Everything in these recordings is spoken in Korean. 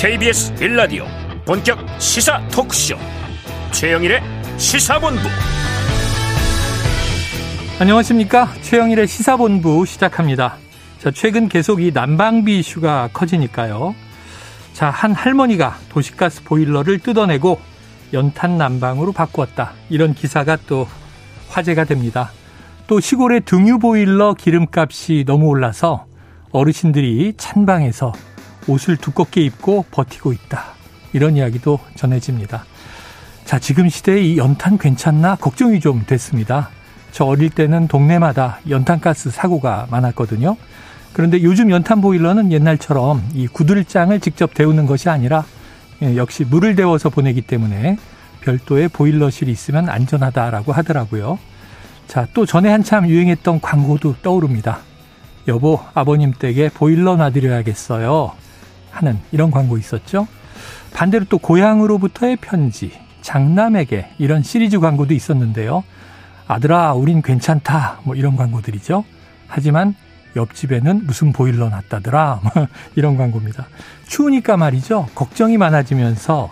KBS 빌라디오 본격 시사 토크쇼. 최영일의 시사본부. 안녕하십니까? 최영일의 시사본부 시작합니다. 자 최근 계속 이 난방비 이슈가 커지니까요. 자 한 할머니가 도시가스 보일러를 뜯어내고 연탄 난방으로 바꾸었다. 이런 기사가 또 화제가 됩니다. 또 시골의 등유 보일러 기름값이 너무 올라서 어르신들이 찬방에서 옷을 두껍게 입고 버티고 있다. 이런 이야기도 전해집니다. 자, 지금 시대에 이 연탄 괜찮나 걱정이 좀 됐습니다. 저 어릴 때는 동네마다 연탄가스 사고가 많았거든요. 그런데 요즘 연탄 보일러는 옛날처럼 이 구들장을 직접 데우는 것이 아니라 예, 역시 물을 데워서 보내기 때문에 별도의 보일러실이 있으면 안전하다라고 하더라고요. 자, 또 전에 한참 유행했던 광고도 떠오릅니다. 여보, 아버님 댁에 보일러 놔드려야겠어요. 하는 이런 광고 있었죠. 반대로 또 고향으로부터의 편지, 장남에게 이런 시리즈 광고도 있었는데요. 아들아, 우린 괜찮다. 뭐 이런 광고들이죠. 하지만 옆집에는 무슨 보일러 놨다더라. 뭐 이런 광고입니다. 추우니까 말이죠. 걱정이 많아지면서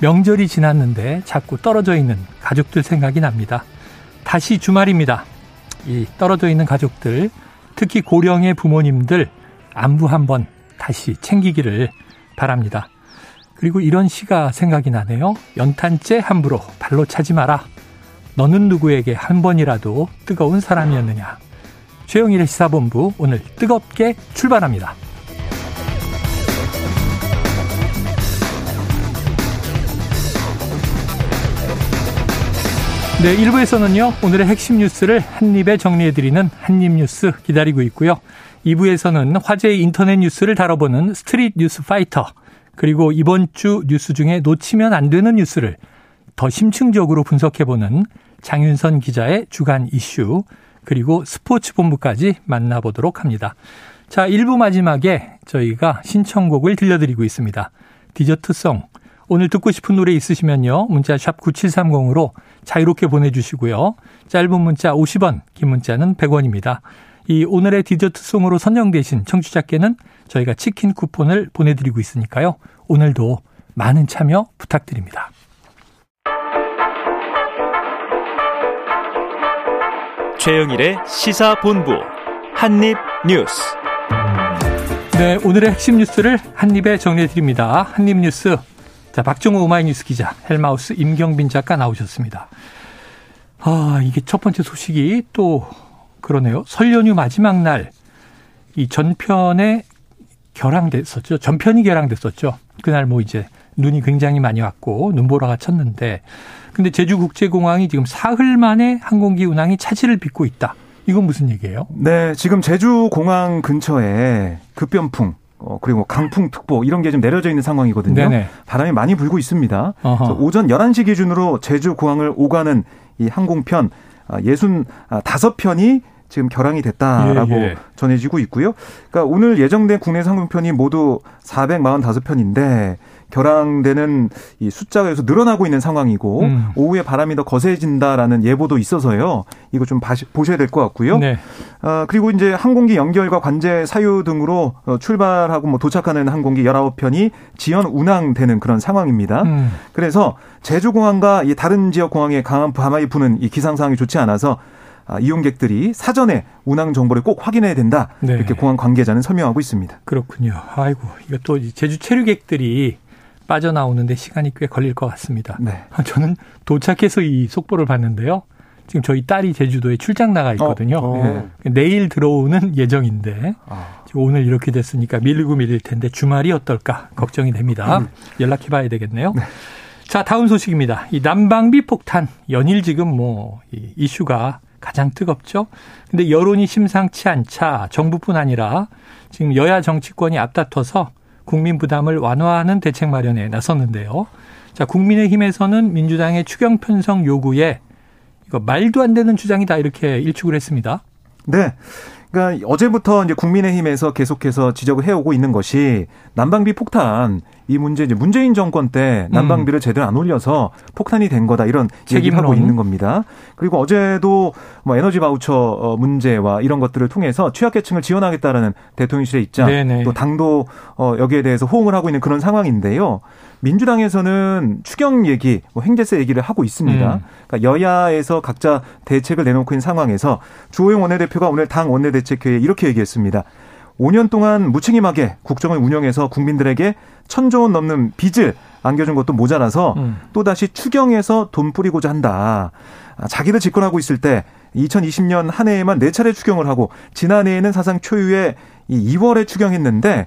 명절이 지났는데 자꾸 떨어져 있는 가족들 생각이 납니다. 다시 주말입니다. 이 떨어져 있는 가족들, 특히 고령의 부모님들 안부 한번 다시 챙기기를 바랍니다. 그리고 이런 시가 생각이 나네요. 연탄재 함부로 발로 차지 마라. 너는 누구에게 한 번이라도 뜨거운 사람이었느냐. 최영일의 시사본부 오늘 뜨겁게 출발합니다. 네, 1부에서는요, 오늘의 핵심 뉴스를 한입에 정리해드리는 한입 뉴스 기다리고 있고요. 2부에서는 화제의 인터넷 뉴스를 다뤄보는 street 뉴스 파이터, 그리고 이번 주 뉴스 중에 놓치면 안 되는 뉴스를 더 심층적으로 분석해보는 장윤선 기자의 주간 이슈, 그리고 스포츠 본부까지 만나보도록 합니다. 자, 1부 마지막에 저희가 신청곡을 들려드리고 있습니다. 디저트song. 오늘 듣고 싶은 노래 있으시면요. 문자 샵 9730으로 자유롭게 보내주시고요. 짧은 문자 50원, 긴 문자는 100원입니다. 이 오늘의 디저트송으로 선정되신 청취자께는 저희가 치킨 쿠폰을 보내드리고 있으니까요. 오늘도 많은 참여 부탁드립니다. 최영일의 시사본부 한입뉴스 네, 오늘의 핵심 뉴스를 한입에 정리해드립니다. 한입뉴스. 자, 박정호 오마이뉴스 기자, 헬마우스 임경빈 작가 나오셨습니다. 아, 이게 첫 번째 소식이 또 그러네요. 설 연휴 마지막 날 이 전편에 결항됐었죠. 전편이 결항됐었죠. 그날 뭐 이제 눈이 굉장히 많이 왔고 눈보라가 쳤는데 근데 제주국제공항이 지금 사흘 만에 항공기 운항이 차질을 빚고 있다. 이건 무슨 얘기예요? 네, 지금 제주 공항 근처에 급변풍 어, 그리고 강풍특보 이런 게 좀 내려져 있는 상황이거든요. 네네. 바람이 많이 불고 있습니다. 오전 11시 기준으로 제주 공항을 오가는 이 항공편 65편이 아, 지금 결항이 됐다라고 예, 예. 전해지고 있고요. 그러니까 오늘 예정된 국내 상공편이 모두 445편인데 결항되는 이 숫자가 여기서 늘어나고 있는 상황이고 음. 오후에 바람이 더 거세진다라는 예보도 있어서요. 이거 좀 보셔야 될 것 같고요. 네. 어, 그리고 이제 항공기 연결과 관제 사유 등으로 어, 출발하고 뭐 도착하는 항공기 19편이 지연 운항되는 그런 상황입니다. 음. 그래서 제주공항과 이 다른 지역 공항에 강한 바람이 부는 이 기상 상황이 좋지 않아서 아, 이용객들이 사전에 운항 정보를 꼭 확인해야 된다. 네. 이렇게 공항 관계자는 설명하고 있습니다. 그렇군요. 아이고, 이것도 제주 체류객들이 빠져나오는데 시간이 꽤 걸릴 것 같습니다. 네. 아, 저는 도착해서 이 속보를 봤는데요. 지금 저희 딸이 제주도에 출장 나가 있거든요. 어, 어. 네. 내일 들어오는 예정인데 아. 오늘 이렇게 됐으니까 밀리고 밀릴 텐데 주말이 어떨까 걱정이 됩니다. 음. 연락해 봐야 되겠네요. 네. 자, 다음 소식입니다. 이 난방비 폭탄 연일 지금 뭐 이슈가 가장 뜨겁죠. 근데 여론이 심상치 않자 정부뿐 아니라 지금 여야 정치권이 앞다퉈서 국민 부담을 완화하는 대책 마련에 나섰는데요. 자, 국민의힘에서는 민주당의 추경 편성 요구에 이거 말도 안 되는 주장이다 이렇게 일축을 했습니다. 네. 그러니까 어제부터 이제 국민의힘에서 계속해서 지적을 해오고 있는 것이 난방비 폭탄 이 문제 이제 문재인 정권 때 난방비를 음. 제대로 안 올려서 폭탄이 된 거다 이런 얘기를 하고 있는 겁니다. 그리고 어제도 뭐 에너지 바우처 어, 문제와 이런 것들을 통해서 취약계층을 지원하겠다라는 대통령실의 입장, 네네. 또 당도 어, 여기에 대해서 호응을 하고 있는 그런 상황인데요. 민주당에서는 추경 얘기, 뭐 행제세 얘기를 하고 있습니다. 음. 그러니까 여야에서 각자 대책을 내놓고 있는 상황에서 주호영 원내대표가 오늘 당 원내대책회의에 이렇게 얘기했습니다. 5년 동안 무책임하게 국정을 운영해서 국민들에게 천조 원 넘는 빚을 안겨준 것도 모자라서 음. 또다시 추경해서 돈 뿌리고자 한다. 아, 자기들 집권하고 있을 때 2020년 한 해에만 네 차례 추경을 하고 지난해에는 사상 초유의 이 2월에 추경했는데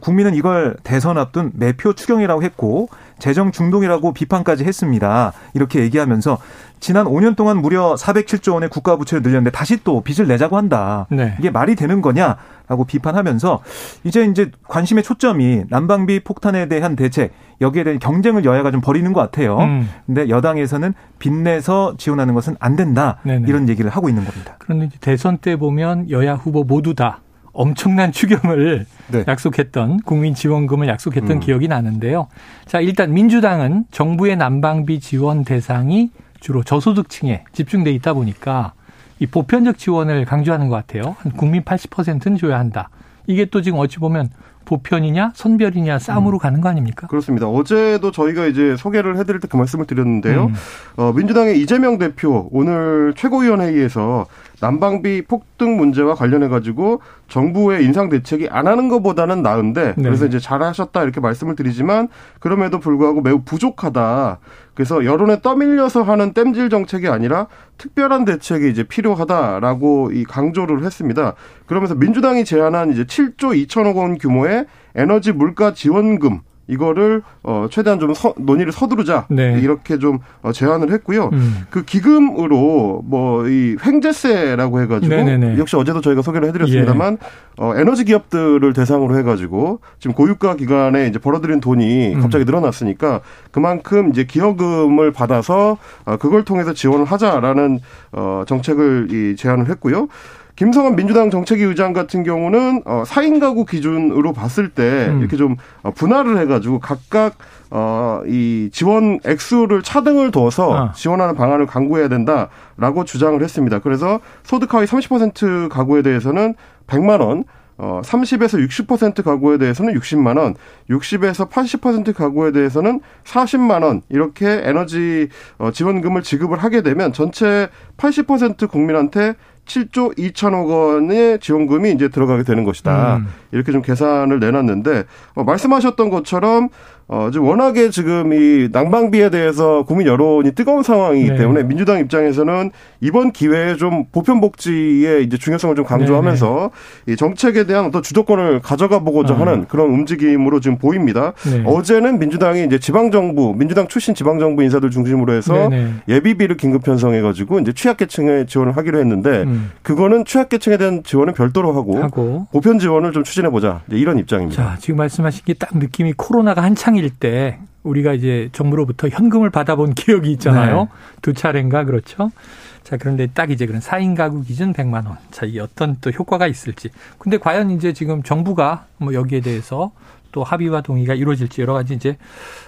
국민은 이걸 대선 앞둔 매표 추경이라고 했고 재정 중독이라고 비판까지 했습니다. 이렇게 얘기하면서 지난 5년 동안 무려 407조 원의 국가 부채를 늘렸는데 다시 또 빚을 내자고 한다. 네. 이게 말이 되는 거냐라고 비판하면서 이제 이제 관심의 초점이 난방비 폭탄에 대한 대책 여기에 대한 경쟁을 여야가 좀 벌이는 것 같아요. 음. 근데 여당에서는 빚내서 지원하는 것은 안 된다. 네네. 이런 얘기를 하고 있는 겁니다. 그런데 대선 때 보면 여야 후보 모두 다 엄청난 추경을 네. 약속했던 국민 지원금을 약속했던 음. 기억이 나는데요. 자, 일단 민주당은 정부의 난방비 지원 대상이 주로 저소득층에 집중돼 있다 보니까 이 보편적 지원을 강조하는 것 같아요. 한 국민 80%는 줘야 한다. 이게 또 지금 어찌 보면 보편이냐 선별이냐 싸움으로 음. 가는 거 아닙니까? 그렇습니다. 어제도 저희가 이제 소개를 해드릴 때 그 말씀을 드렸는데요. 음. 어, 민주당의 이재명 대표 오늘 최고위원회의에서 난방비 폭등 문제와 관련해 가지고 정부의 인상 대책이 안 하는 것보다는 나은데 네. 그래서 이제 잘하셨다 이렇게 말씀을 드리지만 그럼에도 불구하고 매우 부족하다. 그래서 여론에 떠밀려서 하는 땜질 정책이 아니라 특별한 대책이 이제 필요하다라고 이 강조를 했습니다. 그러면서 민주당이 제안한 이제 7조 2천억 원 규모의 에너지 물가 지원금 이거를 어 최대한 좀 서, 논의를 서두르자 네. 이렇게 좀 어, 제안을 했고요. 음. 그 기금으로 뭐 이 횡재세라고 해가지고 네네네. 역시 어제도 저희가 소개를 해드렸습니다만 예. 어 에너지 기업들을 대상으로 해가지고 지금 고유가 기간에 이제 벌어들인 돈이 음. 갑자기 늘어났으니까 그만큼 이제 기여금을 받아서 어 그걸 통해서 지원을 하자라는 어 정책을 이 제안을 했고요. 김성환 민주당 정책위 의장 같은 경우는 어 4인 가구 기준으로 봤을 때 음. 이렇게 좀 어, 분할을 해 가지고 각각 어이 지원 액수를 차등을 둬서 아. 지원하는 방안을 강구해야 된다라고 주장을 했습니다. 그래서 소득 하위 30% 가구에 대해서는 100만 원, 어 30에서 60% 가구에 대해서는 60만 원, 60에서 80% 가구에 대해서는 40만 원 이렇게 에너지 어 지원금을 지급을 하게 되면 전체 80% 국민한테 7조 2천억 원의 지원금이 이제 들어가게 되는 것이다. 음. 이렇게 좀 계산을 내놨는데 어, 말씀하셨던 것처럼 어, 지금 워낙에 지금 이 난방비에 대해서 국민 여론이 뜨거운 상황이기 네. 때문에 민주당 입장에서는 이번 기회에 좀 보편복지의 이제 중요성을 좀 강조하면서 네. 이 정책에 대한 어떤 주도권을 가져가 보고자 아. 하는 그런 움직임으로 지금 보입니다. 네. 어제는 민주당이 이제 지방정부, 민주당 출신 지방정부 인사들 중심으로 해서 네, 네. 예비비를 긴급 편성해가지고 이제 취약계층에 지원을 하기로 했는데 음. 그거는 취약계층에 대한 지원은 별도로 하고, 하고. 보편 지원을 좀 추진해보자 이런 입장입니다. 자, 지금 말씀하신 게 딱 느낌이 코로나가 한창 한 창일 때 우리가 이제 정부로부터 현금을 받아본 기억이 있잖아요. 네. 두 차례인가 그렇죠. 자, 그런데 딱 이제 그런 4인 가구 기준 100만 원. 자, 이 어떤 또 효과가 있을지. 근데 과연 이제 지금 정부가 뭐 여기에 대해서 또 합의와 동의가 이루어질지 여러 가지 이제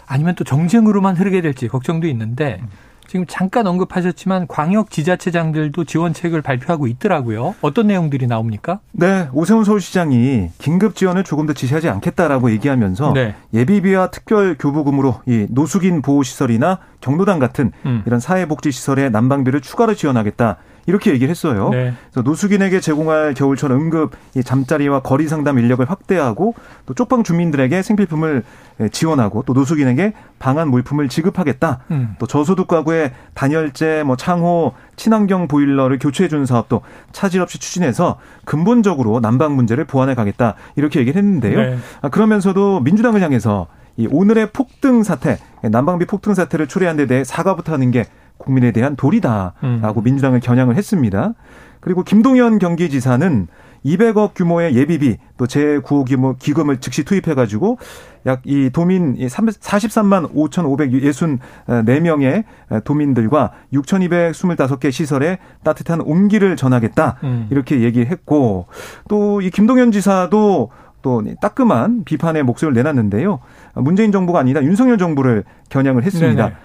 아니면 또 정쟁으로만 흐르게 될지 걱정도 있는데 지금 잠깐 언급하셨지만 광역 지자체장들도 지원책을 발표하고 있더라고요. 어떤 내용들이 나옵니까? 네, 오세훈 서울시장이 긴급 지원을 조금 더 지시하지 않겠다라고 얘기하면서 네. 예비비와 특별 교부금으로 이 노숙인 보호 시설이나 경로당 같은 음. 이런 사회복지 시설에 난방비를 추가로 지원하겠다. 이렇게 얘기를 했어요. 네. 그래서 노숙인에게 제공할 겨울철 응급 잠자리와 거리 상담 인력을 확대하고 또 쪽방 주민들에게 생필품을 지원하고 또 노숙인에게 방한 물품을 지급하겠다. 음. 또 저소득 가구의 단열재, 뭐 창호, 친환경 보일러를 교체해 주는 사업도 차질 없이 추진해서 근본적으로 난방 문제를 보완해 가겠다. 이렇게 얘기를 했는데요. 네. 아, 그러면서도 민주당을 향해서 이 오늘의 폭등 사태, 난방비 폭등 사태를 초래한 데 대해 사과부터 하는 게 국민에 대한 도리다라고 음. 민주당을 겨냥을 했습니다. 그리고 김동연 경기지사는 200억 규모의 예비비 또 재구호 규모 기금을 즉시 투입해가지고 약 이 도민 43만 5,564명의 도민들과 6,225개 시설에 따뜻한 온기를 전하겠다 음. 이렇게 얘기했고 또 이 김동연 지사도 또 따끔한 비판의 목소리를 내놨는데요. 문재인 정부가 아니라 윤석열 정부를 겨냥을 했습니다. 네네.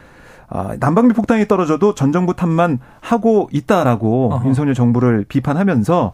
아, 난방비 폭탄이 떨어져도 전 정부 탓만 하고 있다라고 어허. 윤석열 정부를 비판하면서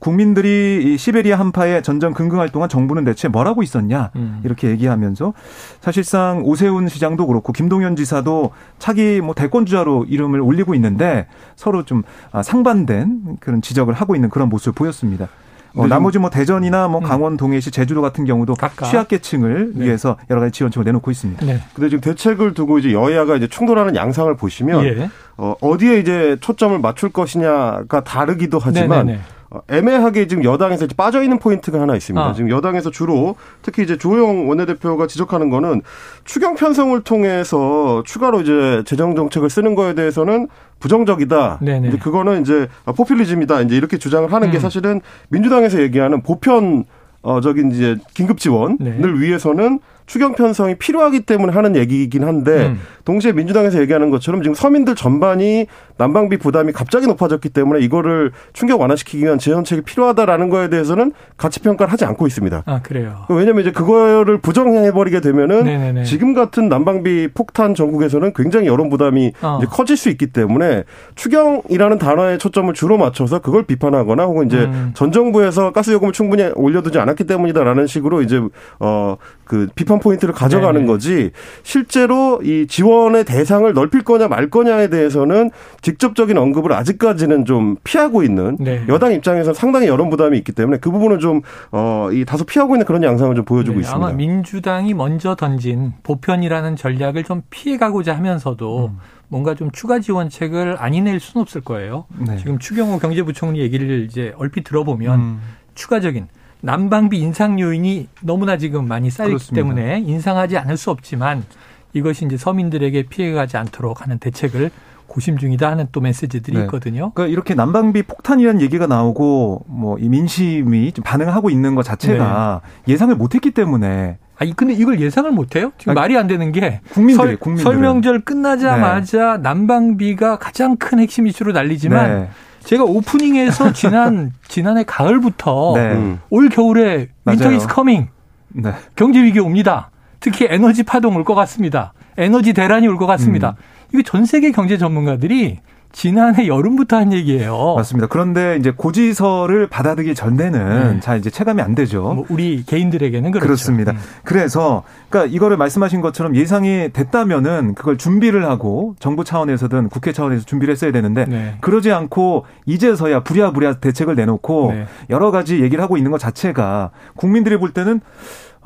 국민들이 이 시베리아 한파에 전전 긍긍할 동안 정부는 대체 뭘 하고 있었냐 음. 이렇게 얘기하면서 사실상 오세훈 시장도 그렇고 김동연 지사도 차기 뭐 대권 주자로 이름을 올리고 있는데 서로 좀 아, 상반된 그런 지적을 하고 있는 그런 모습을 보였습니다. 어, 나머지 뭐 대전이나 뭐 음. 강원, 동해시, 제주도 같은 경우도 각각. 취약계층을 네. 위해서 여러 가지 지원책을 내놓고 있습니다. 네. 근데 지금 대책을 두고 이제 여야가 이제 충돌하는 양상을 보시면 예. 어, 어디에 이제 초점을 맞출 것이냐가 다르기도 하지만 네네네. 어, 애매하게 지금 여당에서 빠져 있는 포인트가 하나 있습니다. 아. 지금 여당에서 주로 특히 이제 조영 원내대표가 지적하는 거는 추경 편성을 통해서 추가로 이제 재정 정책을 쓰는 거에 대해서는 부정적이다. 네네. 이제 그거는 이제 포퓰리즘이다. 이제 이렇게 주장을 하는 음. 게 사실은 민주당에서 얘기하는 보편 어적인 이제 긴급 지원을 네. 위해서는 추경 편성이 필요하기 때문에 하는 얘기이긴 한데 음. 동시에 민주당에서 얘기하는 것처럼 지금 서민들 전반이 난방비 부담이 갑자기 높아졌기 때문에 이거를 충격 완화시키기 위한 지원책이 필요하다라는 거에 대해서는 가치 평가를 하지 않고 있습니다. 아 그래요. 왜냐하면 이제 그거를 부정해 버리게 되면은 네네네. 지금 같은 난방비 폭탄 전국에서는 굉장히 여론 부담이 어. 이제 커질 수 있기 때문에 추경이라는 단어에 초점을 주로 맞춰서 그걸 비판하거나 혹은 이제 음. 전 정부에서 가스 요금을 충분히 올려두지 않았기 때문이다라는 식으로 이제 어그 비판 포인트를 가져가는 네 거지 실제로 이 지원의 대상을 넓힐 거냐 말 거냐에 대해서는 직접적인 언급을 아직까지는 좀 피하고 있는 네. 여당 입장에서는 상당히 여론 부담이 있기 때문에 그 부분은 좀어이 다소 피하고 있는 그런 양상을 좀 보여주고 네, 있습니다. 아마 민주당이 먼저 던진 보편이라는 전략을 좀 피해가고자 하면서도 음. 뭔가 좀 추가 지원책을 안 이낼 수는 없을 거예요. 네. 지금 추경호 경제부총리 얘기를 이제 얼핏 들어보면 음. 추가적인 난방비 인상 요인이 너무나 지금 많이 쌓였기 그렇습니다. 때문에 인상하지 않을 수 없지만 이것이 이제 서민들에게 피해가 가지 않도록 하는 대책을 고심 중이다 하는 또 메시지들이 네. 있거든요. 그러니까 이렇게 난방비 폭탄이라는 얘기가 나오고 뭐 이 민심이 좀 반응하고 있는 것 자체가 네. 예상을 못했기 때문에. 아, 근데 이걸 예상을 못해요? 지금 아니, 말이 안 되는 게 국민들이 국민들 설명절 끝나자마자 네. 난방비가 가장 큰 핵심 이슈로 난리지만. 네. 제가 오프닝에서 지난 지난해 가을부터 네. 음. 올 겨울에 winter is coming 네. 경제 위기 옵니다. 특히 에너지 파동 올 것 같습니다. 에너지 대란이 올 것 같습니다. 음. 이거 전 세계 경제 전문가들이 지난해 여름부터 한 얘기예요. 맞습니다. 그런데 이제 고지서를 받아들이기 전에는 네. 잘 이제 체감이 안 되죠. 뭐 우리 개인들에게는 그렇죠. 그렇습니다. 음. 그래서 그러니까 이거를 말씀하신 것처럼 예상이 됐다면은 그걸 준비를 하고 정부 차원에서든 국회 차원에서 준비를 했어야 되는데 네. 그러지 않고 이제서야 부랴부랴 대책을 내놓고 네. 여러 가지 얘기를 하고 있는 것 자체가 국민들이 볼 때는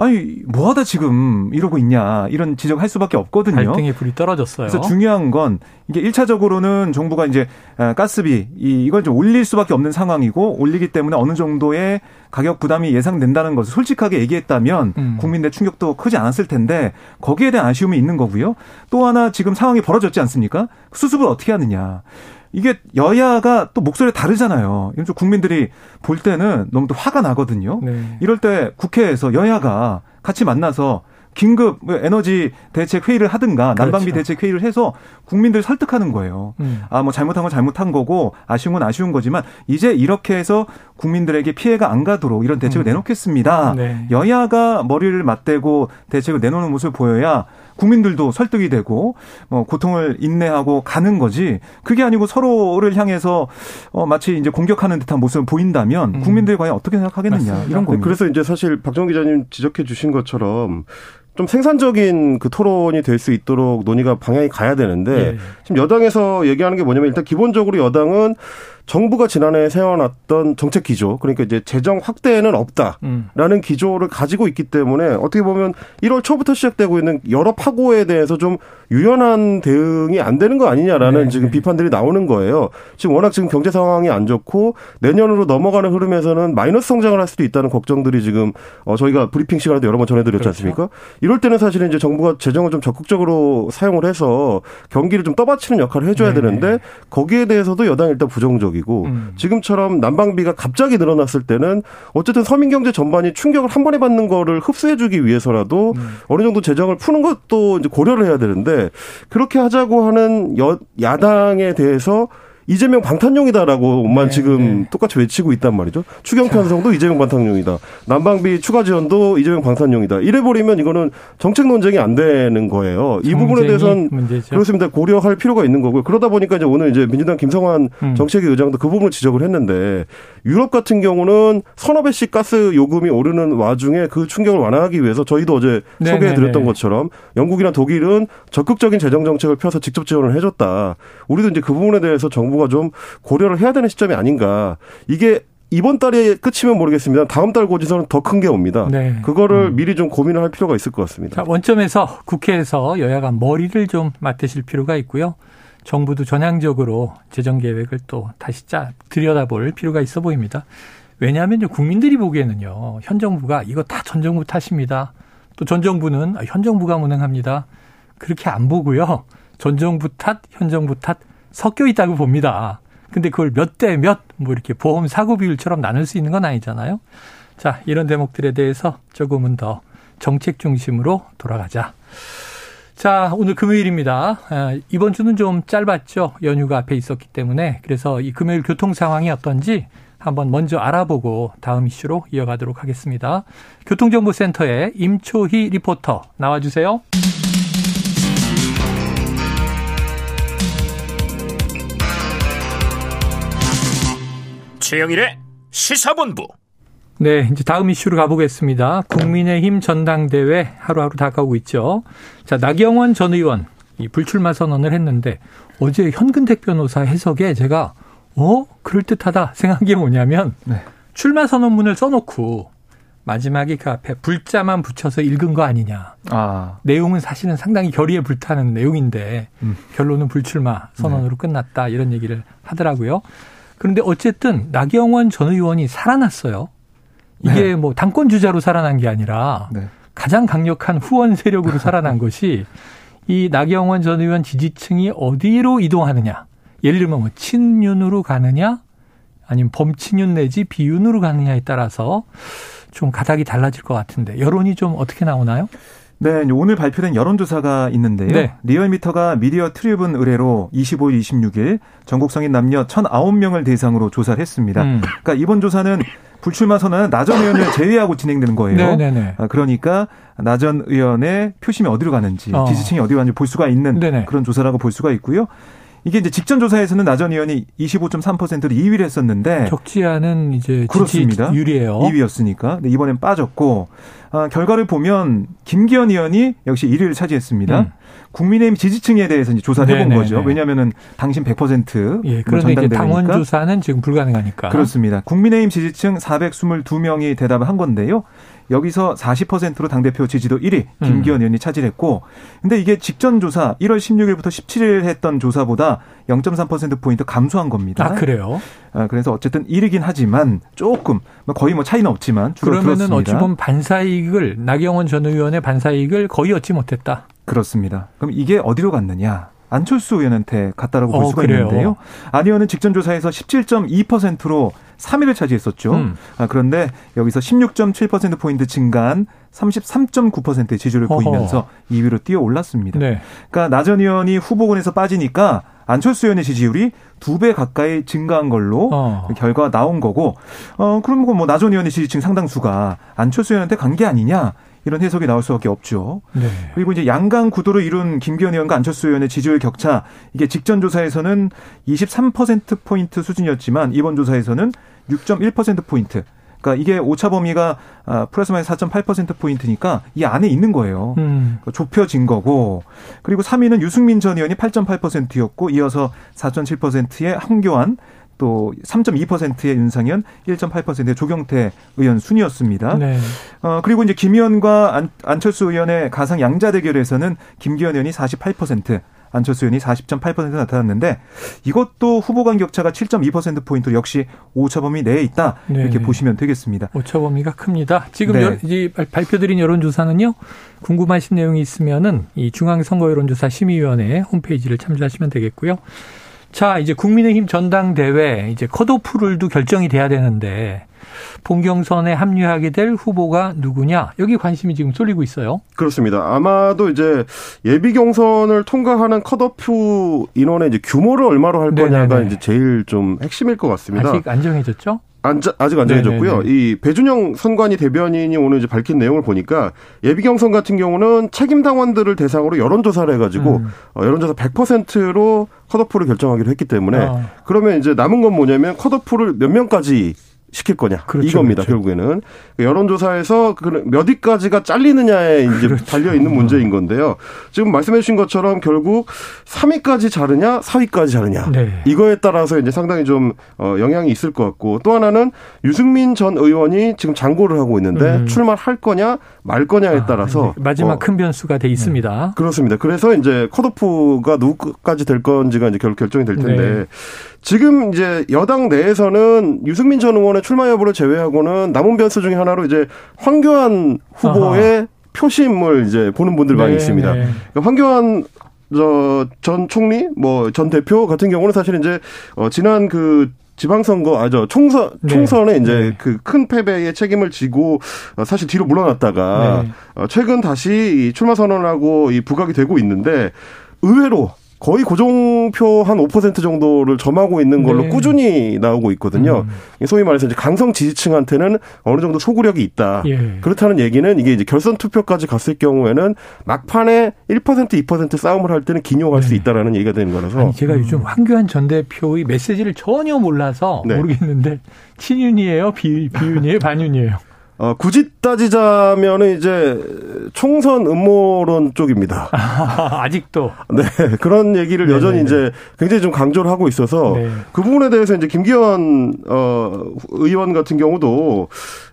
아니 뭐하다 지금 이러고 있냐 이런 지적을 할 수밖에 없거든요. 발등에 불이 떨어졌어요. 그래서 중요한 건 이게 1차적으로는 정부가 이제 아, 가스비 이걸 좀 올릴 수밖에 없는 상황이고 올리기 때문에 어느 정도의 가격 부담이 예상된다는 것을 솔직하게 얘기했다면 음. 국민들 충격도 크지 않았을 텐데 거기에 대한 아쉬움이 있는 거고요. 또 하나 지금 상황이 벌어졌지 않습니까? 수습을 어떻게 하느냐. 이게 여야가 또 목소리 다르잖아요. 이건 좀 국민들이 볼 때는 너무 또 화가 나거든요. 네. 이럴 때 국회에서 여야가 같이 만나서 긴급 에너지 대책 회의를 하든가 난방비 그렇죠. 대책 회의를 해서 국민들 설득하는 거예요. 음. 아 뭐 잘못한 건 잘못한 거고 아쉬운 건 아쉬운 거지만 이제 이렇게 해서 국민들에게 피해가 안 가도록 이런 대책을 음. 내놓겠습니다. 네. 여야가 머리를 맞대고 대책을 내놓는 모습을 보여야 국민들도 설득이 되고 뭐 고통을 인내하고 가는 거지 그게 아니고 서로를 향해서 어 마치 이제 공격하는 듯한 모습을 보인다면 음. 국민들이 과연 어떻게 생각하겠느냐 맞습니다. 이런 겁니다. 그래서 이제 사실 박정 기자님 지적해 주신 것처럼 좀 생산적인 그 토론이 될 수 있도록 논의가 방향이 가야 되는데 네. 지금 여당에서 얘기하는 게 뭐냐면 일단 기본적으로 여당은 정부가 지난해 세워놨던 정책 기조, 그러니까 이제 재정 확대에는 없다라는 음. 기조를 가지고 있기 때문에 어떻게 보면 1월 초부터 시작되고 있는 여러 파고에 대해서 좀 유연한 대응이 안 되는 거 아니냐라는 네. 지금 비판들이 나오는 거예요. 지금 워낙 지금 경제 상황이 안 좋고 내년으로 넘어가는 흐름에서는 마이너스 성장을 할 수도 있다는 걱정들이 지금 어 저희가 브리핑 시간에도 여러 번 전해드렸지 그렇죠. 않습니까? 이럴 때는 사실은 이제 정부가 재정을 좀 적극적으로 사용을 해서 경기를 좀 떠받치는 역할을 해줘야 네. 되는데 거기에 대해서도 여당이 일단 부정적이 지역이고 음. 지금처럼 난방비가 갑자기 늘어났을 때는 어쨌든 서민 경제 전반이 충격을 한 번에 받는 거를 흡수해주기 위해서라도 음. 어느 정도 재정을 푸는 것도 이제 고려를 해야 되는데 그렇게 하자고 하는 여, 야당에 대해서 이재명 방탄용이다라고만 네, 지금 네. 똑같이 외치고 있단 말이죠. 추경 편성도 이재명 방탄용이다. 난방비 추가 지원도 이재명 방탄용이다. 이래 버리면 이거는 정책 논쟁이 안 되는 거예요. 이 부분에 대해서는 문제죠. 그렇습니다. 고려할 필요가 있는 거고요. 그러다 보니까 이제 오늘 이제 민주당 김성환 음. 정책위 의장도 그 부분을 지적을 했는데 유럽 같은 경우는 서너 배씩 가스 요금이 오르는 와중에 그 충격을 완화하기 위해서 저희도 어제 네, 소개해드렸던 네, 네. 것처럼 영국이나 독일은 적극적인 재정 정책을 펴서 직접 지원을 해줬다. 우리도 이제 그 부분에 대해서 정부 가 좀 고려를 해야 되는 시점이 아닌가. 이게 이번 달에 끝이면 모르겠습니다. 다음 달 고지서는 더 큰 게 옵니다. 네. 그거를 음. 미리 좀 고민을 할 필요가 있을 것 같습니다. 자, 원점에서 국회에서 여야가 머리를 좀 맞대실 필요가 있고요. 정부도 전향적으로 재정 계획을 또 다시 짜 들여다볼 필요가 있어 보입니다. 왜냐하면 국민들이 보기에는요. 현 정부가 이거 다 전 정부 탓입니다. 또 전 정부는 아, 현 정부가 무능합니다. 그렇게 안 보고요. 전 정부 탓, 현 정부 탓 섞여 있다고 봅니다. 근데 그걸 몇 대 몇 뭐 이렇게 보험 사고 비율처럼 나눌 수 있는 건 아니잖아요. 자, 이런 대목들에 대해서 조금은 더 정책 중심으로 돌아가자. 자, 오늘 금요일입니다. 아, 이번 주는 좀 짧았죠. 연휴가 앞에 있었기 때문에. 그래서 이 금요일 교통 상황이 어떤지 한번 먼저 알아보고 다음 이슈로 이어가도록 하겠습니다. 교통정보센터의 임초희 리포터 나와주세요. 최영일의 시사본부. 네, 이제 다음 이슈로 가보겠습니다. 국민의힘 전당대회 하루하루 다가오고 있죠. 자, 나경원 전 의원 이 불출마 선언을 했는데 어제 현근택 변호사 해석에 제가 어 그럴 듯하다 생각한 게 뭐냐면 네. 출마 선언문을 써놓고 마지막에 그 앞에 불자만 붙여서 읽은 거 아니냐. 아. 내용은 사실은 상당히 결의에 불타는 내용인데 음. 결론은 불출마 선언으로 네. 끝났다 이런 얘기를 하더라고요. 그런데 어쨌든 나경원 전 의원이 살아났어요. 이게 네. 뭐 당권 주자로 살아난 게 아니라 네. 가장 강력한 후원 세력으로 살아난 것이 이 나경원 전 의원 지지층이 어디로 이동하느냐. 예를 들면 뭐 친윤으로 가느냐 아니면 범친윤 내지 비윤으로 가느냐에 따라서 좀 가닥이 달라질 것 같은데 여론이 좀 어떻게 나오나요? 네, 오늘 발표된 여론조사가 있는데요. 네. 리얼미터가 미디어 트리뷴 의뢰로 25일, 26일 전국 성인 남녀 1,009명을 대상으로 조사를 했습니다. 음. 그러니까 이번 조사는 불출마 선언은 나전 의원을 제외하고 진행되는 거예요. 네네네. 네, 네. 아, 그러니까 나전 의원의 표심이 어디로 가는지, 어. 지지층이 어디로 가는지 볼 수가 있는 네네. 그런 조사라고 볼 수가 있고요. 이게 이제 직전 조사에서는 나전 의원이 25.3%로 2위를 했었는데 적지 않은 이제 그렇습니다. 유리해요. 2위였으니까. 근데 이번엔 빠졌고 아, 결과를 보면 김기현 의원이 역시 1위를 차지했습니다. 음. 국민의힘 지지층에 대해서 이제 조사를 해본 네네네. 거죠. 왜냐하면은 당신 100% 예, 그런데 당원 조사는 지금 불가능하니까. 그렇습니다. 국민의힘 지지층 422명이 대답을 한 건데요. 여기서 40%로 당대표 지지도 1위 김기현 음. 의원이 차지했고 근데 이게 직전 조사 1월 16일부터 17일 했던 조사보다 0.3%포인트 감소한 겁니다. 아, 그래요? 아, 그래서 어쨌든 1위긴 하지만 조금 뭐 거의 뭐 차이는 없지만 그러면은 어찌 보면 반사이익을 나경원 전 의원의 반사이익을 거의 얻지 못했다. 그렇습니다. 그럼 이게 어디로 갔느냐? 안철수 의원한테 갔다라고 볼 어, 수가 그래요. 있는데요. 안 의원은 직전 조사에서 17.2%로 3위를 차지했었죠. 음. 아, 그런데 여기서 16.7% 포인트 증가한 33.9%의 지지를 어허. 보이면서 2위로 뛰어 올랐습니다. 네. 그러니까 나전 의원이 후보군에서 빠지니까 안철수 의원의 지지율이 두 배 가까이 증가한 걸로 어. 결과가 나온 거고, 어, 그럼 뭐 나전 의원의 지지층 상당수가 안철수 의원한테 간 게 아니냐. 이런 해석이 나올 수밖에 없죠. 네. 그리고 이제 양강 구도로 이룬 김기현 의원과 안철수 의원의 지지율 격차 이게 직전 조사에서는 23% 포인트 수준이었지만 이번 조사에서는 6.1% 포인트. 그러니까 이게 오차 범위가 아, 플러스 마이너스 4.8% 포인트니까 이 안에 있는 거예요. 음. 그러니까 좁혀진 거고. 그리고 3위는 유승민 전 의원이 8.8%였고 이어서 4.7%의 한교안 또 3.2%의 윤상현, 1.8%의 조경태 의원 순이었습니다. 네. 어, 그리고 이제 김 의원과 안, 안철수 의원의 가상 양자 대결에서는 김기현 의원이 48%, 안철수 의원이 40.8% 나타났는데 이것도 후보 간 격차가 7.2% 포인트 역시 오차범위 내에 있다 이렇게 네네. 보시면 되겠습니다. 오차범위가 큽니다. 지금 네. 여, 이 발표드린 여론조사는요. 궁금하신 내용이 있으면은 이 중앙선거 여론조사 심의위원회 홈페이지를 참조하시면 되겠고요. 자, 이제 국민의힘 전당대회 이제 컷오프를도 결정이 돼야 되는데 본경선에 합류하게 될 후보가 누구냐 여기 관심이 지금 쏠리고 있어요. 그렇습니다. 아마도 이제 예비 경선을 통과하는 컷오프 인원의 이제 규모를 얼마로 할 네네네. 거냐가 이제 제일 좀 핵심일 것 같습니다. 아직 안 정해졌죠? 안, 아직 안 정해졌고요. 이 배준영 선관위 대변인이 오늘 이제 밝힌 내용을 보니까 예비 경선 같은 경우는 책임 당원들을 대상으로 여론 조사를 해가지고 음. 어, 여론조사 100%로 컷오프를 결정하기로 했기 때문에 어. 그러면 이제 남은 건 뭐냐면 컷오프를 몇 명까지 시킬 거냐 그렇죠, 이겁니다 그렇죠. 결국에는 여론조사에서 그몇 위까지가 잘리느냐에 이제 그렇죠. 달려 있는 문제인 건데요. 지금 말씀해주신 것처럼 결국 3위까지 자르냐 4위까지 자르냐 네. 이거에 따라서 이제 상당히 좀 어, 영향이 있을 것 같고 또 하나는 유승민 전 의원이 지금 장고를 하고 있는데 음. 출마할 거냐 말 거냐에 아, 따라서 마지막 어, 큰 변수가 돼 있습니다. 네. 그렇습니다. 그래서 이제 컷오프가 누구까지 될 건지가 이제 결 결정이 될 텐데. 네. 지금 이제 여당 내에서는 유승민 전 의원 의 출마 여부를 제외하고는 남은 변수 중에 하나로 이제 황교안 후보의 아하. 표심을 이제 보는 분들 많이 네, 있습니다. 네. 그러니까 황교안 저전 총리 뭐 전 대표 같은 경우는 사실 이제 어 지난 그 지방선거 아저 총선 네. 총선에 네. 이제 네. 그 그큰 패배의 책임을 지고 어, 사실 뒤로 물러났다가 네. 어, 최근 다시 출마 선언하고 이 부각이 되고 있는데 의외로 거의 고정표 한 5% 정도를 점하고 있는 걸로 네. 꾸준히 나오고 있거든요. 음. 소위 말해서 이제 강성 지지층한테는 어느 정도 소구력이 있다. 예. 그렇다는 얘기는 이게 이제 결선 투표까지 갔을 경우에는 막판에 1% 2% 싸움을 할 때는 기용할 네. 수 있다라는 얘기가 되는 거라서. 아니, 제가 요즘 황교안 전 대표의 메시지를 전혀 몰라서 네. 모르겠는데 친윤이에요, 비, 비윤이에요, 반윤이에요. 어, 굳이 따지자면은 이제 총선 음모론 쪽입니다. 아직도. 네. 그런 얘기를 네네네. 여전히 이제 굉장히 좀 강조를 하고 있어서 네. 그 부분에 대해서 이제 김기현 어 의원 같은 경우도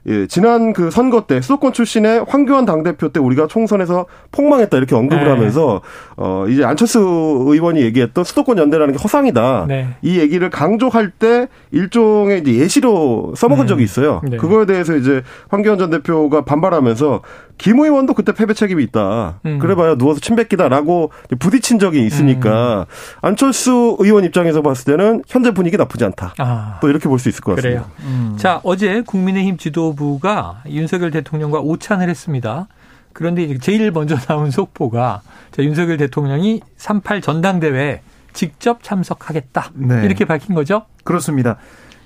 예, 지난 그 선거 때 수도권 출신의 황교안 당대표 때 우리가 총선에서 폭망했다 이렇게 언급을 네. 하면서 어 이제 안철수 의원이 얘기했던 수도권 연대라는 게 허상이다. 네. 이 얘기를 강조할 때 일종의 이제 예시로 써먹은 음. 적이 있어요. 네. 그거에 대해서 이제 황교안 전 대표가 반발하면서 김 의원도 그때 패배 책임이 있다. 음. 그래봐야 누워서 침 뱉기다라고 부딪힌 적이 있으니까 음. 안철수 의원 입장에서 봤을 때는 현재 분위기 나쁘지 않다. 아. 또 이렇게 볼 수 있을 것 같습니다. 그래요. 음. 자 어제 국민의힘 지도 부가 윤석열 대통령과 오찬을 했습니다. 그런데 이제 제일 먼저 나온 속보가 자, 윤석열 대통령이 38 전당대회에 직접 참석하겠다. 네. 이렇게 밝힌 거죠? 그렇습니다.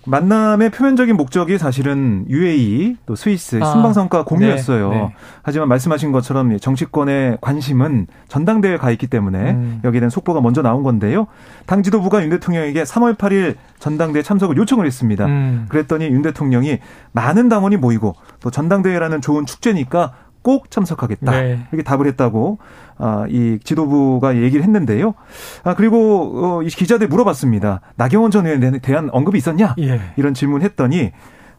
만남의 표면적인 목적이 사실은 UAE 또 스위스 아, 순방성과 공유였어요. 네, 네. 하지만 말씀하신 것처럼 정치권의 관심은 전당대회에 가 있기 때문에 음. 여기에 대한 속보가 먼저 나온 건데요. 당 지도부가 윤 대통령에게 3월 8일 전당대회 참석을 요청을 했습니다. 음. 그랬더니 윤 대통령이 많은 당원이 모이고 또 전당대회라는 좋은 축제니까 꼭 참석하겠다. 네. 이렇게 답을 했다고 아, 이 지도부가 얘기를 했는데요. 아, 그리고 어, 이 기자들 물어봤습니다. 나경원 전 의원에 대한 언급이 있었냐? 예. 이런 질문했더니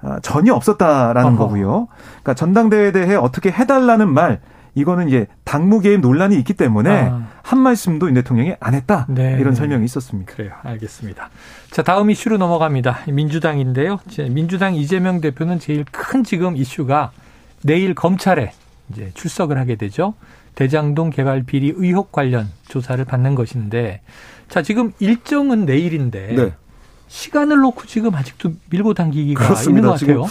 아, 전혀 없었다라는 어허. 거고요. 그러니까 전당대회에 대해 어떻게 해달라는 말 이거는 이제 당무 개입 논란이 있기 때문에 아. 한 말씀도 윤 대통령이 안 했다 네. 이런 설명이 있었습니다. 그래요, 알겠습니다. 자 다음 이슈로 넘어갑니다. 민주당인데요. 민주당 이재명 대표는 제일 큰 지금 이슈가 내일 검찰에 이제 출석을 하게 되죠. 대장동 개발 비리 의혹 관련 조사를 받는 것인데 자 지금 일정은 내일인데 네. 시간을 놓고 지금 아직도 밀고 당기기가 그렇습니다. 있는 것 같아요.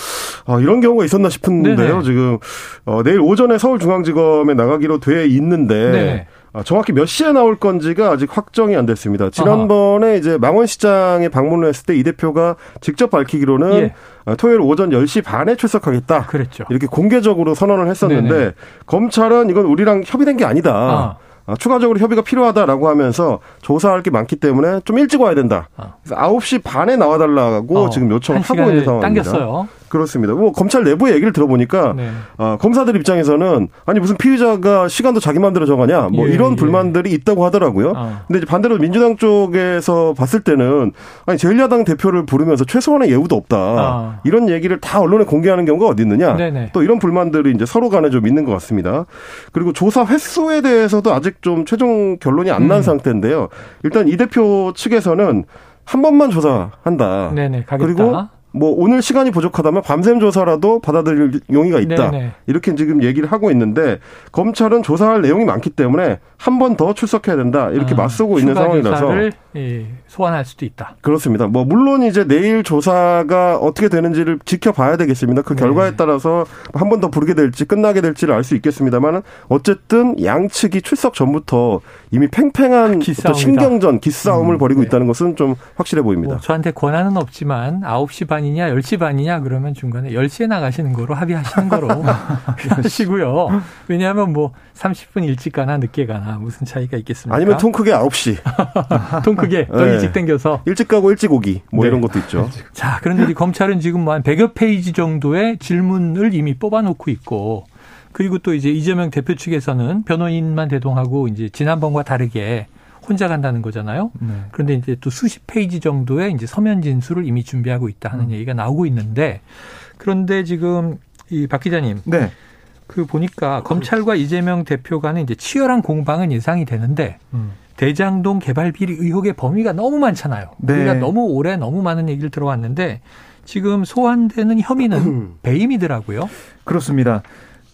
어, 이런 경우가 있었나 싶은데요. 네네. 지금 어, 내일 오전에 서울중앙지검에 나가기로 돼 있는데 네. 아, 정확히 몇 시에 나올 건지가 아직 확정이 안 됐습니다. 지난번에 아하. 이제 망원시장에 방문을 했을 때 이 대표가 직접 밝히기로는 예. 아, 토요일 오전 10시 반에 출석하겠다. 그랬죠. 이렇게 공개적으로 선언을 했었는데 네네. 검찰은 이건 우리랑 협의된 게 아니다. 아. 아, 추가적으로 협의가 필요하다라고 하면서 조사할 게 많기 때문에 좀 일찍 와야 된다. 아. 그래서 9시 반에 나와달라고 어, 지금 요청을 하고 있는 상황입니다. 당겼어요. 그렇습니다. 뭐 검찰 내부의 얘기를 들어보니까 네. 어, 검사들 입장에서는 아니 무슨 피의자가 시간도 자기 마음대로 정하냐 뭐 예, 이런 예. 불만들이 있다고 하더라고요. 아. 근데 이제 반대로 민주당 쪽에서 봤을 때는 아니 제1야당 대표를 부르면서 최소한의 예우도 없다. 아. 이런 얘기를 다 언론에 공개하는 경우가 어디 있느냐. 네네. 또 이런 불만들이 이제 서로 간에 좀 있는 것 같습니다. 그리고 조사 횟수에 대해서도 아직 좀 최종 결론이 안난 음. 상태인데요. 일단 이 대표 측에서는 한 번만 조사한다. 네네, 그리고 뭐 오늘 시간이 부족하다면 밤샘 조사라도 받아들일 용의가 있다. 네네. 이렇게 지금 얘기를 하고 있는데 검찰은 조사할 내용이 많기 때문에 한 번 더 출석해야 된다. 이렇게 아, 맞서고 있는 상황이라서 예, 소환할 수도 있다. 그렇습니다. 뭐 물론 이제 내일 조사가 어떻게 되는지를 지켜봐야 되겠습니다. 그 네. 결과에 따라서 한 번 더 부르게 될지 끝나게 될지를 알 수 있겠습니다만 어쨌든 양측이 출석 전부터 이미 팽팽한 신경전, 기싸움을 음, 벌이고 네. 있다는 것은 좀 확실해 보입니다. 뭐 저한테 권한은 없지만 9시 반이냐 10시 반이냐 그러면 중간에 10시에 나가시는 거로 합의하시는 거로 하시고요. 왜냐하면 뭐 30분 일찍 가나 늦게 가나 무슨 차이가 있겠습니까? 아니면 통 크게 9시. 통 크게 더 네. 일찍 땡겨서 일찍 가고 일찍 오기 뭐 네. 이런 것도 있죠. 자, 그런데 이 검찰은 지금 뭐 한 100여 페이지 정도의 질문을 이미 뽑아 놓고 있고 그리고 또 이제 이재명 대표 측에서는 변호인만 대동하고 이제 지난번과 다르게 혼자 간다는 거잖아요. 네. 그런데 이제 또 수십 페이지 정도의 이제 서면 진술을 이미 준비하고 있다 하는 음. 얘기가 나오고 있는데 그런데 지금 이 박 기자님. 네. 그 보니까 검찰과 이재명 대표 간에 이제 치열한 공방은 예상이 되는데 음. 대장동 개발 비리 의혹의 범위가 너무 많잖아요. 네. 우리가 너무 오래 너무 많은 얘기를 들어왔는데 지금 소환되는 혐의는 배임이더라고요. 그렇습니다.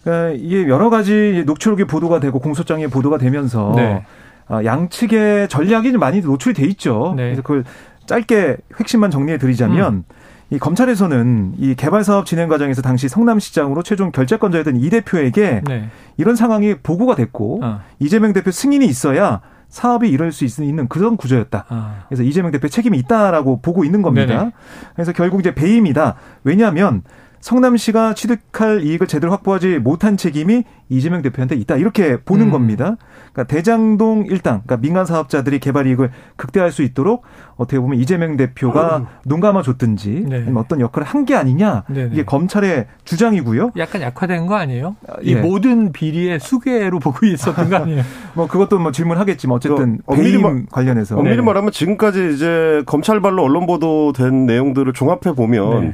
그러니까 이게 여러 가지 녹취록이 보도가 되고 공소장이 보도가 되면서 네. 아, 양측의 전략이 많이 노출이 돼 있죠. 네. 그래서 그걸 짧게 핵심만 정리해 드리자면 음. 이 검찰에서는 이 개발 사업 진행 과정에서 당시 성남시장으로 최종 결재권자였던 이 대표에게 네. 이런 상황이 보고가 됐고 어. 이재명 대표 승인이 있어야 사업이 이룰 수 있는 그런 구조였다. 아. 그래서 이재명 대표 책임이 있다라고 보고 있는 겁니다. 네네. 그래서 결국 이제 배임이다. 왜냐하면 성남시가 취득할 이익을 제대로 확보하지 못한 책임이 이재명 대표한테 있다. 이렇게 보는 음. 겁니다. 그러니까 대장동 일당, 그러니까 민간 사업자들이 개발 이익을 극대화할 수 있도록 어떻게 보면 이재명 대표가 음. 눈 감아줬든지 네. 어떤 역할을 한 게 아니냐. 네네. 이게 검찰의 주장이고요. 약간 약화된 거 아니에요? 이 예. 모든 비리의 수괴로 보고 있었던 거 아니에요? 뭐 그것도 뭐 질문하겠지만 어쨌든 배임 말, 관련해서 엄밀히 네. 말하면 지금까지 이제 검찰발로 언론 보도된 내용들을 종합해 보면. 네.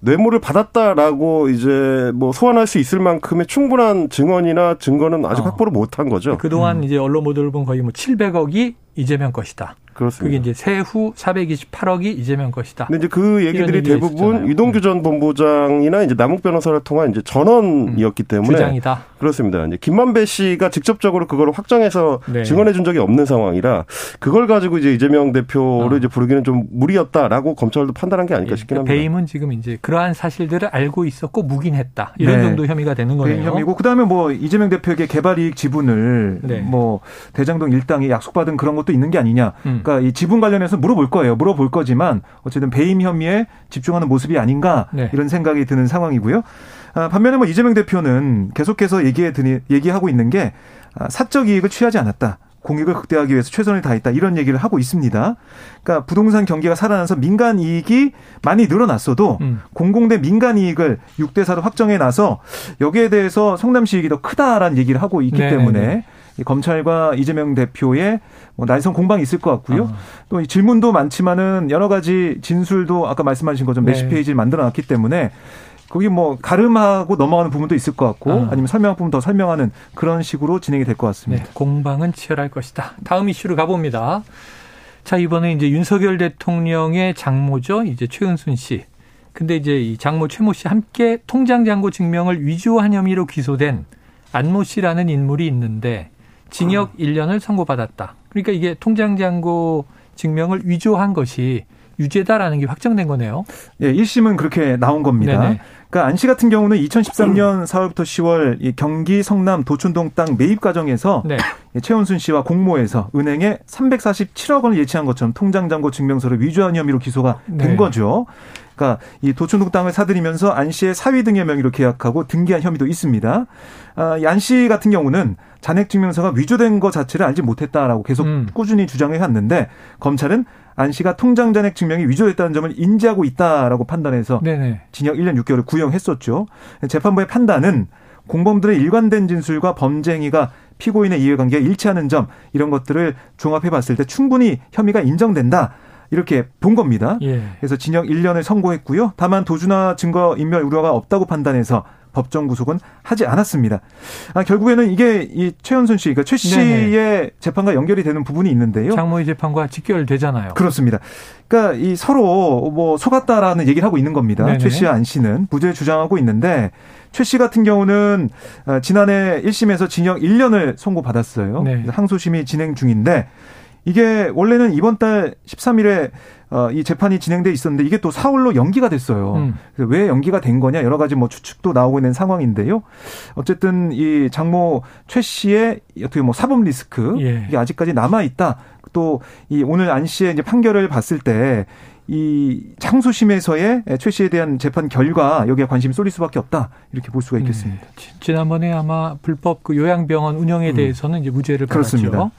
뇌물을 받았다라고 이제 뭐 소환할 수 있을 만큼의 충분한 증언이나 증거는 아직 어. 확보를 못한 거죠. 그동안 음. 이제 언론 보도를 본 거의 뭐 700억이 이재명 것이다. 그렇습니다. 그게 이제 세후 428억이 이재명 것이다. 근데 이제 그 얘기들이 대부분 유동규 전 본부장이나 이제 남욱 변호사를 통한 이제 전원이었기 음. 때문에 주장이다. 그렇습니다. 이제 김만배 씨가 직접적으로 그걸 확정해서 네. 증언해 준 적이 없는 상황이라 그걸 가지고 이제 이재명 대표를 어. 이제 부르기는 좀 무리였다라고 검찰도 판단한 게 아닐까 예, 싶긴 합니다. 배임은 지금 이제 그러한 사실들을 알고 있었고 묵인했다. 이런 네. 정도 혐의가 되는 거네요. 혐의고 그다음에 뭐 이재명 대표에게 개발 이익 지분을 네. 뭐 대장동 일당이 약속받은 그런 것도 있는 게 아니냐. 음. 그러니까 이 지분 관련해서 물어볼 거예요. 물어볼 거지만 어쨌든 배임 혐의에 집중하는 모습이 아닌가 네. 이런 생각이 드는 상황이고요. 아, 반면에 뭐 이재명 대표는 계속해서 얘기해 드니 얘기하고 있는 게 아, 사적 이익을 취하지 않았다. 공익을 극대화하기 위해서 최선을 다했다 이런 얘기를 하고 있습니다. 그러니까 부동산 경기가 살아나서 민간 이익이 많이 늘어났어도 음. 공공 대 민간 이익을 6대 4로 확정해 나서 여기에 대해서 성남시 이익이 더 크다라는 얘기를 하고 있기 네 때문에 네. 검찰과 이재명 대표의 뭐 날선 공방이 있을 것 같고요. 어. 또 질문도 많지만은 여러 가지 진술도 아까 말씀하신 것처럼 몇십 네. 페이지를 만들어 놨기 때문에 거기 뭐 가름하고 넘어가는 부분도 있을 것 같고 어. 아니면 설명할 부분 더 설명하는 그런 식으로 진행이 될 것 같습니다. 네, 공방은 치열할 것이다. 다음 이슈로 가봅니다. 자 이번에 이제 윤석열 대통령의 장모죠. 이제 최은순 씨. 근데 이제 이 장모 최모 씨 함께 통장 잔고 증명을 위조한 혐의로 기소된 안모 씨라는 인물이 있는데 징역 어. 1년을 선고받았다. 그러니까 이게 통장 잔고 증명을 위조한 것이 유죄다라는 게 확정된 거네요. 예, 1심은 그렇게 나온 겁니다. 네네. 그러니까 안씨 같은 경우는 2013년 4월부터 10월 이 경기 성남 도촌동 땅 매입 과정에서 네. 최원순 씨와 공모해서 은행에 347억 원을 예치한 것처럼 통장 잔고 증명서를 위조한 혐의로 기소가 된 네. 거죠. 그러니까 이 도촌동 땅을 사들이면서 안 씨의 사위 등의 명의로 계약하고 등기한 혐의도 있습니다. 아, 안씨 같은 경우는 잔액 증명서가 위조된 것 자체를 알지 못했다라고 계속 음. 꾸준히 주장해 왔는데 검찰은 안 씨가 통장 잔액 증명이 위조됐다는 점을 인지하고 있다라고 판단해서 네네. 징역 1년 6개월을 구형했었죠. 재판부의 판단은 공범들의 일관된 진술과 범죄 행위가 피고인의 이해관계가 일치하는 점 이런 것들을 종합해 봤을 때 충분히 혐의가 인정된다. 이렇게 본 겁니다. 예. 그래서 징역 1년을 선고했고요. 다만 도주나 증거 인멸 우려가 없다고 판단해서 법정 구속은 하지 않았습니다. 아, 결국에는 이게 이 최현순 씨, 그러니까 최 씨의 네네. 재판과 연결이 되는 부분이 있는데요. 장모의 재판과 직결되잖아요. 그렇습니다. 그러니까 이 서로 뭐 속았다라는 얘기를 하고 있는 겁니다. 네네. 최 씨와 안 씨는 무죄 주장하고 있는데 최 씨 같은 경우는 아, 지난해 1심에서 징역 1년을 선고받았어요. 네. 항소심이 진행 중인데 이게 원래는 이번 달 13일에 어, 이 재판이 진행돼 있었는데 이게 또 4월로 연기가 됐어요. 음. 그래서 왜 연기가 된 거냐 여러 가지 뭐 추측도 나오고 있는 상황인데요. 어쨌든 이 장모 최 씨의 어떻게 뭐 사법 리스크 예. 이게 아직까지 남아 있다. 또 이 오늘 안 씨의 이제 판결을 봤을 때 이 창소심에서의 최 씨에 대한 재판 결과 여기에 관심이 쏠릴 수밖에 없다 이렇게 볼 수가 있겠습니다. 음. 지난번에 아마 불법 그 요양병원 운영에 음. 대해서는 음. 이제 무죄를 받았죠. 그렇습니다.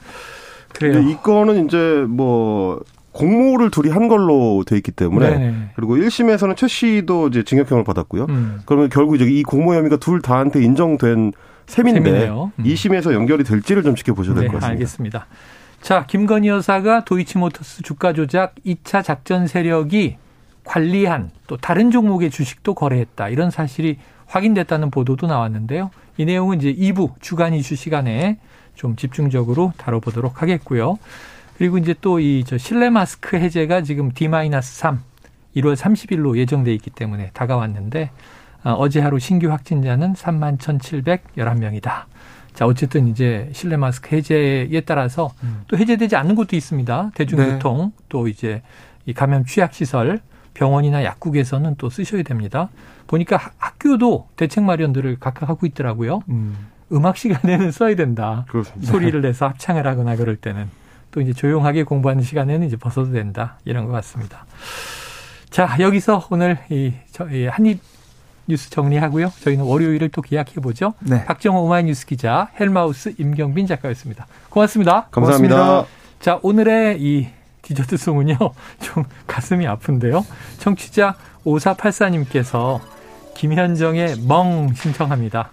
그래요. 이 건은 이제 뭐 공모를 둘이 한 걸로 돼 있기 때문에 네네. 그리고 1심에서는 최 씨도 이제 징역형을 받았고요. 음. 그러면 결국 이제 이 공모 혐의가 둘 다한테 인정된 셈인데 음. 2심에서 연결이 될지를 좀 지켜보셔야 될것 네, 같습니다. 알겠습니다. 자, 김건희 여사가 도이치모터스 주가 조작 2차 작전 세력이 관리한 또 다른 종목의 주식도 거래했다. 이런 사실이 확인됐다는 보도도 나왔는데요. 이 내용은 이제 2부 주간 이슈 시간에 좀 집중적으로 다뤄보도록 하겠고요. 그리고 이제 또 이 저 실내 마스크 해제가 지금 D-3 1월 30일로 예정돼 있기 때문에 다가왔는데 어, 어제 하루 신규 확진자는 3만 1,711명이다. 자, 어쨌든 이제 실내 마스크 해제에 따라서 음. 또 해제되지 않는 곳도 있습니다. 대중교통 네. 또 이제 이 감염 취약 시설 병원이나 약국에서는 또 쓰셔야 됩니다. 보니까 학교도 대책 마련들을 각각 하고 있더라고요. 음. 음악 시간에는 써야 된다. 그렇습니다. 소리를 내서 합창을 하거나 그럴 때는. 또 이제 조용하게 공부하는 시간에는 이제 벗어도 된다. 이런 것 같습니다. 자, 여기서 오늘 이, 저, 이 한입 뉴스 정리하고요. 저희는 월요일을 또 기약해 보죠. 네. 박정호 오마이뉴스 기자, 헬마우스 임경빈 작가였습니다. 고맙습니다. 감사합니다. 고맙습니다. 자, 오늘의 이 디저트 송은요. 좀 가슴이 아픈데요. 청취자 5484님께서 김현정의 멍 신청합니다.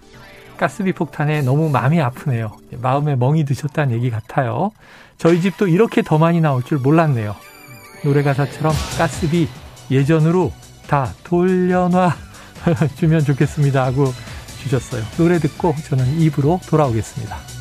가스비 폭탄에 너무 마음이 아프네요. 마음에 멍이 드셨다는 얘기 같아요. 저희 집도 이렇게 더 많이 나올 줄 몰랐네요. 노래 가사처럼 가스비 예전으로 다 돌려놔 주면 좋겠습니다 하고 주셨어요. 노래 듣고 저는 입으로 돌아오겠습니다.